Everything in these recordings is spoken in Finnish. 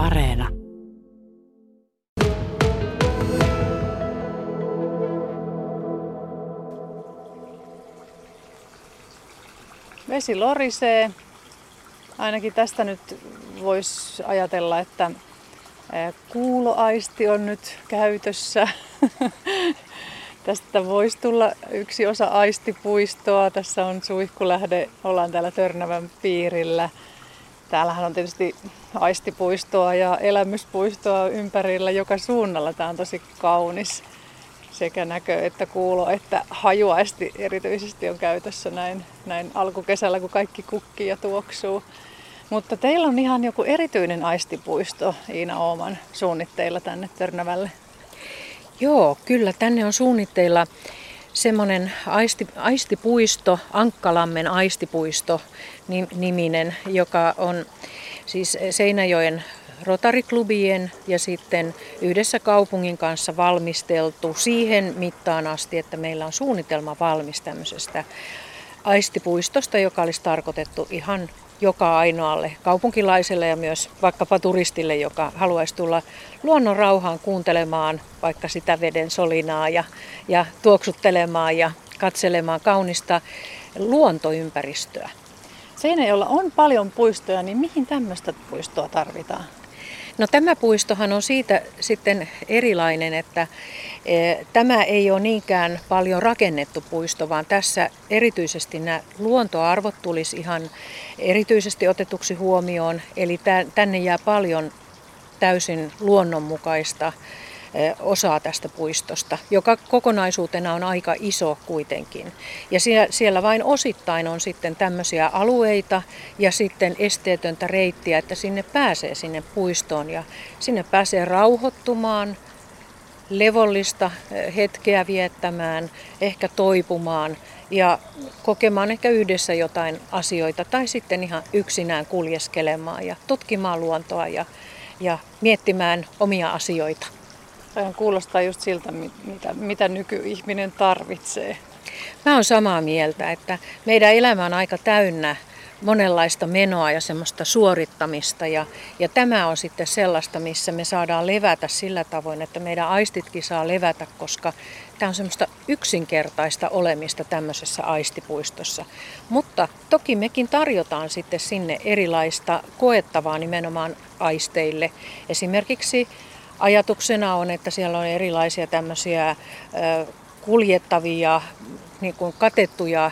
Areena. Vesi lorisee. Ainakin tästä nyt voisi ajatella, että kuuloaisti on nyt käytössä. Tästä voisi tulla yksi osa aistipuistoa. Tässä on suihkulähde, ollaan täällä Törnävän piirillä. Täällähän on tietysti aistipuistoa ja elämyspuistoa ympärillä joka suunnalla. Tämä on tosi kaunis. Sekä näkö että kuulo että hajuaisti erityisesti on käytössä näin, näin alkukesällä, kun kaikki kukkii ja tuoksuu. Mutta teillä on ihan joku erityinen aistipuisto Iina Ooman suunnitteilla tänne Törnävälle. Joo, kyllä tänne on suunnitteilla semmoinen aisti, aistipuisto, Ankkalammen aistipuisto niminen, joka on siis Seinäjoen Rotariklubien ja sitten yhdessä kaupungin kanssa valmisteltu siihen mittaan asti, että meillä on suunnitelma valmis tämmöisestä aistipuistosta, joka olisi tarkoitettu ihan joka ainoalle kaupunkilaiselle ja myös vaikkapa turistille, joka haluaisi tulla luonnon rauhaan kuuntelemaan vaikka sitä veden solinaa ja, ja tuoksuttelemaan ja katselemaan kaunista luontoympäristöä. Seinäjoella on paljon puistoja, niin mihin tämmöistä puistoa tarvitaan? No tämä puistohan on siitä sitten erilainen, että e, tämä ei ole niinkään paljon rakennettu puisto, vaan tässä erityisesti nämä luontoarvot tulisi ihan erityisesti otetuksi huomioon. Eli tänne jää paljon täysin luonnonmukaista osaa tästä puistosta, joka kokonaisuutena on aika iso kuitenkin. Ja siellä vain osittain on sitten tämmöisiä alueita ja sitten esteetöntä reittiä, että sinne pääsee sinne puistoon ja sinne pääsee rauhoittumaan, levollista hetkeä viettämään, ehkä toipumaan ja kokemaan ehkä yhdessä jotain asioita tai sitten ihan yksinään kuljeskelemaan ja tutkimaan luontoa ja, ja miettimään omia asioita. Tämä kuulostaa just siltä, mitä, mitä nykyihminen tarvitsee. Mä oon samaa mieltä, että meidän elämä on aika täynnä monenlaista menoa ja semmoista suorittamista. Ja, ja tämä on sitten sellaista, missä me saadaan levätä sillä tavoin, että meidän aistitkin saa levätä, koska tämä on semmoista yksinkertaista olemista tämmöisessä aistipuistossa. Mutta toki mekin tarjotaan sitten sinne erilaista koettavaa nimenomaan aisteille. Esimerkiksi ajatuksena on, että siellä on erilaisia tämmöisiä kuljettavia, niin kuin katettuja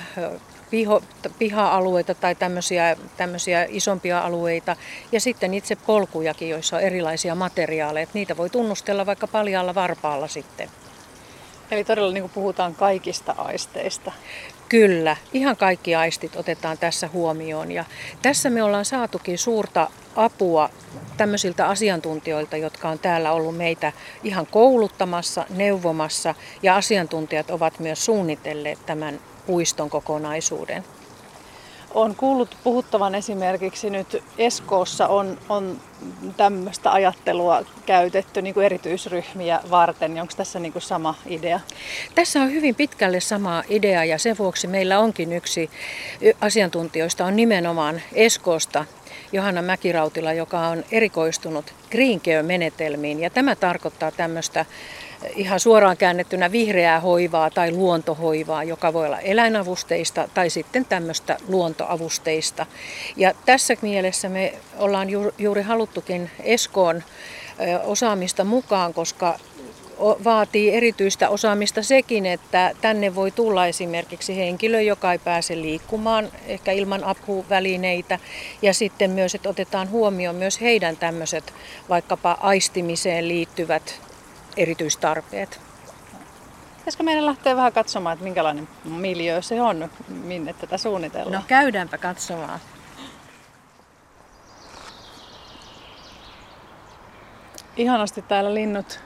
piho, piha-alueita tai tämmöisiä, tämmöisiä isompia alueita. Ja sitten itse polkujakin, joissa on erilaisia materiaaleja. Niitä voi tunnustella vaikka paljalla varpaalla sitten. Eli todella niin puhutaan kaikista aisteista. Kyllä, ihan kaikki aistit otetaan tässä huomioon. Ja tässä me ollaan saatukin suurta apua tämmöisiltä asiantuntijoilta, jotka on täällä ollut meitä ihan kouluttamassa, neuvomassa ja asiantuntijat ovat myös suunnitelleet tämän puiston kokonaisuuden. On kuullut puhuttavan esimerkiksi nyt Eskoossa on, on tämmöistä ajattelua käytetty niin kuin erityisryhmiä varten. Onko tässä niin kuin sama idea? Tässä on hyvin pitkälle sama idea ja sen vuoksi meillä onkin yksi asiantuntijoista on nimenomaan Eskoosta Johanna Mäkirautila, joka on erikoistunut green care-menetelmiin. Ja tämä tarkoittaa tämmöistä ihan suoraan käännettynä vihreää hoivaa tai luontohoivaa, joka voi olla eläinavusteista tai sitten tämmöistä luontoavusteista. Ja tässä mielessä me ollaan juuri haluttukin Eskoon osaamista mukaan, koska vaatii erityistä osaamista sekin, että tänne voi tulla esimerkiksi henkilö, joka ei pääse liikkumaan ehkä ilman apuvälineitä ja sitten myös, että otetaan huomioon myös heidän tämmöiset vaikkapa aistimiseen liittyvät erityistarpeet. Pitäisikö meidän lähteä vähän katsomaan, että minkälainen miljö se on, minne tätä suunnitellaan? No käydäänpä katsomaan. Ihanasti täällä linnut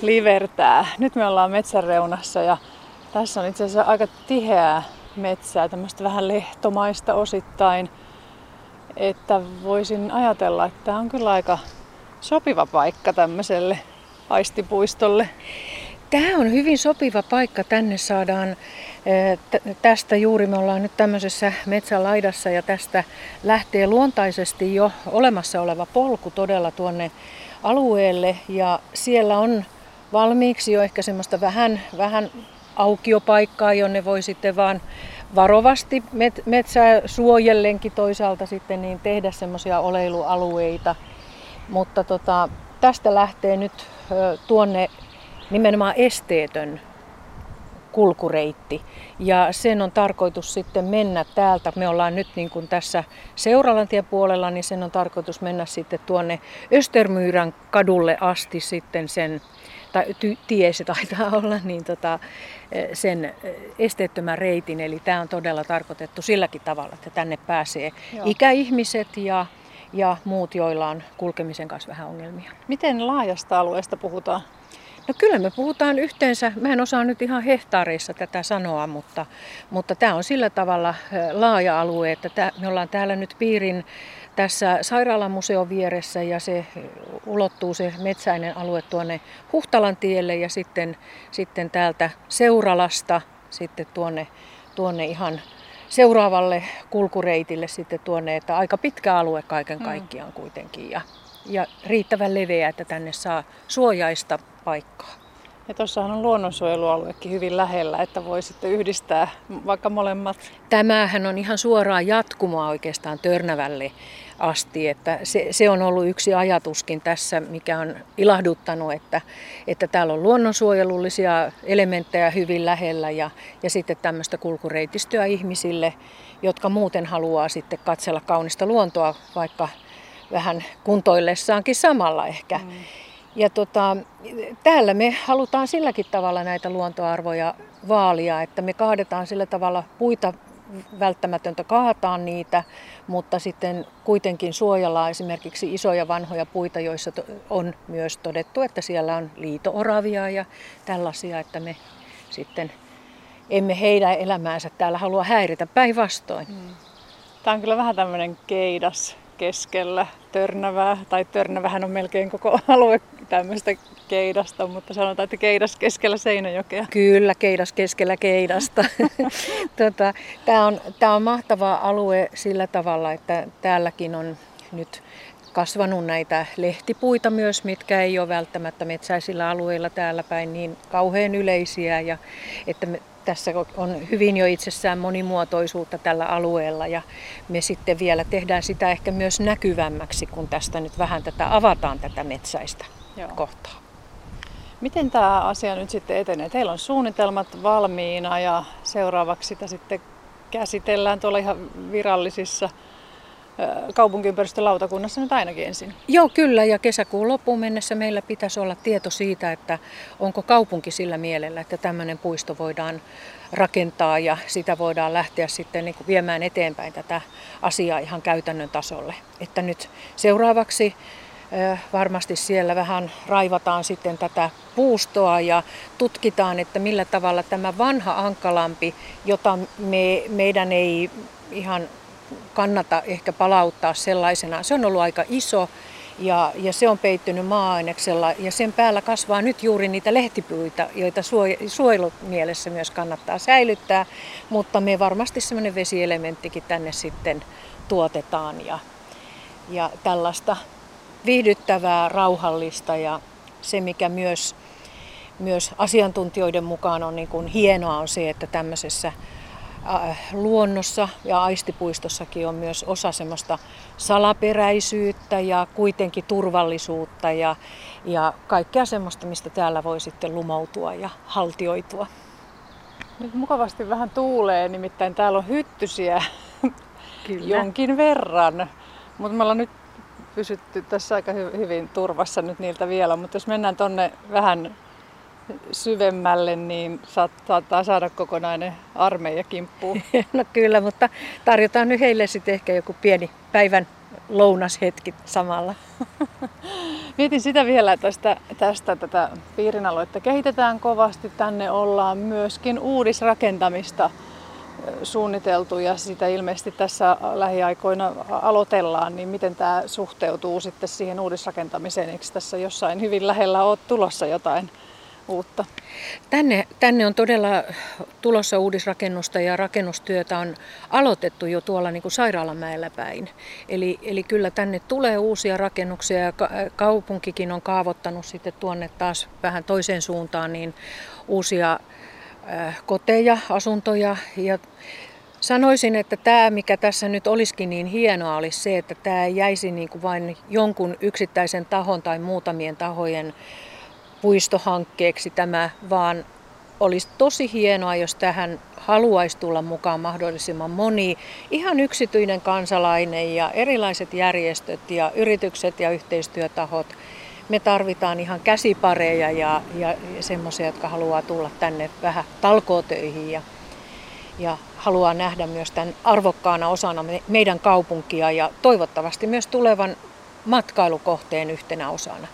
livertää. Nyt me ollaan metsän reunassa ja tässä on itse asiassa aika tiheää metsää, tämmöistä vähän lehtomaista osittain. Että voisin ajatella, että tämä on kyllä aika sopiva paikka tämmöiselle aistipuistolle. Tämä on hyvin sopiva paikka. Tänne saadaan tästä juuri, me ollaan nyt tämmöisessä metsälaidassa ja tästä lähtee luontaisesti jo olemassa oleva polku todella tuonne alueelle ja siellä on valmiiksi jo ehkä semmoista vähän, vähän aukiopaikkaa, jonne voi sitten vaan varovasti met, metsää suojellenkin toisaalta sitten niin tehdä semmoisia oleilualueita. Mutta tota, tästä lähtee nyt tuonne nimenomaan esteetön kulkureitti. Ja sen on tarkoitus sitten mennä täältä. Me ollaan nyt niin kuin tässä Seuralantien puolella, niin sen on tarkoitus mennä sitten tuonne Östermyyrän kadulle asti sitten sen tai ty, tie se taitaa olla, niin tota, sen esteettömän reitin. Eli tämä on todella tarkoitettu silläkin tavalla, että tänne pääsee Joo. ikäihmiset ja, ja muut, joilla on kulkemisen kanssa vähän ongelmia. Miten laajasta alueesta puhutaan? No kyllä me puhutaan yhteensä, mä en osaa nyt ihan hehtaareissa tätä sanoa, mutta, mutta tämä on sillä tavalla laaja alue, että tää, me ollaan täällä nyt piirin tässä sairaalamuseon vieressä ja se ulottuu se metsäinen alue tuonne Huhtalan tielle ja sitten, sitten täältä Seuralasta sitten tuonne, tuonne ihan seuraavalle kulkureitille sitten tuonne, että aika pitkä alue kaiken mm. kaikkiaan kuitenkin ja, ja riittävän leveä, että tänne saa suojaista paikkaa. Ja tuossahan on luonnonsuojelualuekin hyvin lähellä, että voi sitten yhdistää vaikka molemmat. Tämähän on ihan suoraa jatkumoa oikeastaan Törnävälle asti. Että se, se on ollut yksi ajatuskin tässä, mikä on ilahduttanut, että, että täällä on luonnonsuojelullisia elementtejä hyvin lähellä ja, ja sitten tämmöistä kulkureitistöä ihmisille, jotka muuten haluaa sitten katsella kaunista luontoa, vaikka vähän kuntoillessaankin samalla ehkä. Mm. Ja tota, täällä me halutaan silläkin tavalla näitä luontoarvoja vaalia, että me kaadetaan sillä tavalla puita välttämätöntä kaataa niitä, mutta sitten kuitenkin suojellaan esimerkiksi isoja vanhoja puita, joissa on myös todettu, että siellä on liitooravia ja tällaisia, että me sitten emme heidän elämäänsä täällä halua häiritä päinvastoin. Mm. Tämä on kyllä vähän tämmöinen keidas keskellä Törnävää, tai Törnävähän on melkein koko alue tämmöistä keidasta, mutta sanotaan, että keidas keskellä Seinäjokea. Kyllä, keidas keskellä keidasta. tota, Tämä on, tää on mahtava alue sillä tavalla, että täälläkin on nyt kasvanut näitä lehtipuita myös, mitkä ei ole välttämättä metsäisillä alueilla täällä päin niin kauhean yleisiä. Ja että me, tässä on hyvin jo itsessään monimuotoisuutta tällä alueella ja me sitten vielä tehdään sitä ehkä myös näkyvämmäksi, kun tästä nyt vähän tätä avataan tätä metsäistä Joo. kohtaa. Miten tämä asia nyt sitten etenee? Teillä on suunnitelmat valmiina ja seuraavaksi sitä sitten käsitellään tuolla ihan virallisissa kaupunkiympäristölautakunnassa nyt ainakin ensin. Joo, kyllä. Ja kesäkuun loppuun mennessä meillä pitäisi olla tieto siitä, että onko kaupunki sillä mielellä, että tämmöinen puisto voidaan rakentaa ja sitä voidaan lähteä sitten niin kuin viemään eteenpäin tätä asiaa ihan käytännön tasolle. Että nyt seuraavaksi varmasti siellä vähän raivataan sitten tätä puustoa ja tutkitaan, että millä tavalla tämä vanha ankalampi, jota me, meidän ei ihan kannata ehkä palauttaa sellaisena. Se on ollut aika iso ja, ja se on peittynyt maa-aineksella ja sen päällä kasvaa nyt juuri niitä lehtipuita, joita suojelumielessä myös kannattaa säilyttää, mutta me varmasti semmoinen vesielementtikin tänne sitten tuotetaan ja, ja tällaista viihdyttävää, rauhallista ja se mikä myös, myös asiantuntijoiden mukaan on niin kuin hienoa on se, että tämmöisessä Äh, luonnossa ja aistipuistossakin on myös osa semmoista salaperäisyyttä ja kuitenkin turvallisuutta ja, ja kaikkea semmoista, mistä täällä voi sitten lumoutua ja haltioitua. Nyt mukavasti vähän tuulee, nimittäin täällä on hyttysiä Kyllä. jonkin verran. Mutta me ollaan nyt pysytty tässä aika hyvin turvassa nyt niiltä vielä, mutta jos mennään tonne vähän syvemmälle, niin saattaa saada kokonainen armeija kimppuun. No kyllä, mutta tarjotaan nyt heille sitten ehkä joku pieni päivän lounashetki samalla. Mietin sitä vielä tästä, tästä tätä piirin aluetta kehitetään kovasti. Tänne ollaan myöskin uudisrakentamista suunniteltu ja sitä ilmeisesti tässä lähiaikoina aloitellaan, niin miten tämä suhteutuu sitten siihen uudisrakentamiseen? Eikö tässä jossain hyvin lähellä ole tulossa jotain uutta? Tänne, tänne on todella tulossa uudisrakennusta ja rakennustyötä on aloitettu jo tuolla niin kuin Sairaalamäellä päin. Eli, eli kyllä tänne tulee uusia rakennuksia ja kaupunkikin on kaavoittanut sitten tuonne taas vähän toiseen suuntaan niin uusia koteja, asuntoja ja Sanoisin, että tämä, mikä tässä nyt olisikin niin hienoa, olisi se, että tämä ei jäisi niin kuin vain jonkun yksittäisen tahon tai muutamien tahojen puistohankkeeksi tämä, vaan olisi tosi hienoa, jos tähän haluaisi tulla mukaan mahdollisimman moni ihan yksityinen kansalainen ja erilaiset järjestöt ja yritykset ja yhteistyötahot. Me tarvitaan ihan käsipareja ja, ja semmoisia, jotka haluaa tulla tänne vähän talkootöihin ja, ja haluaa nähdä myös tämän arvokkaana osana meidän kaupunkia ja toivottavasti myös tulevan matkailukohteen yhtenä osana.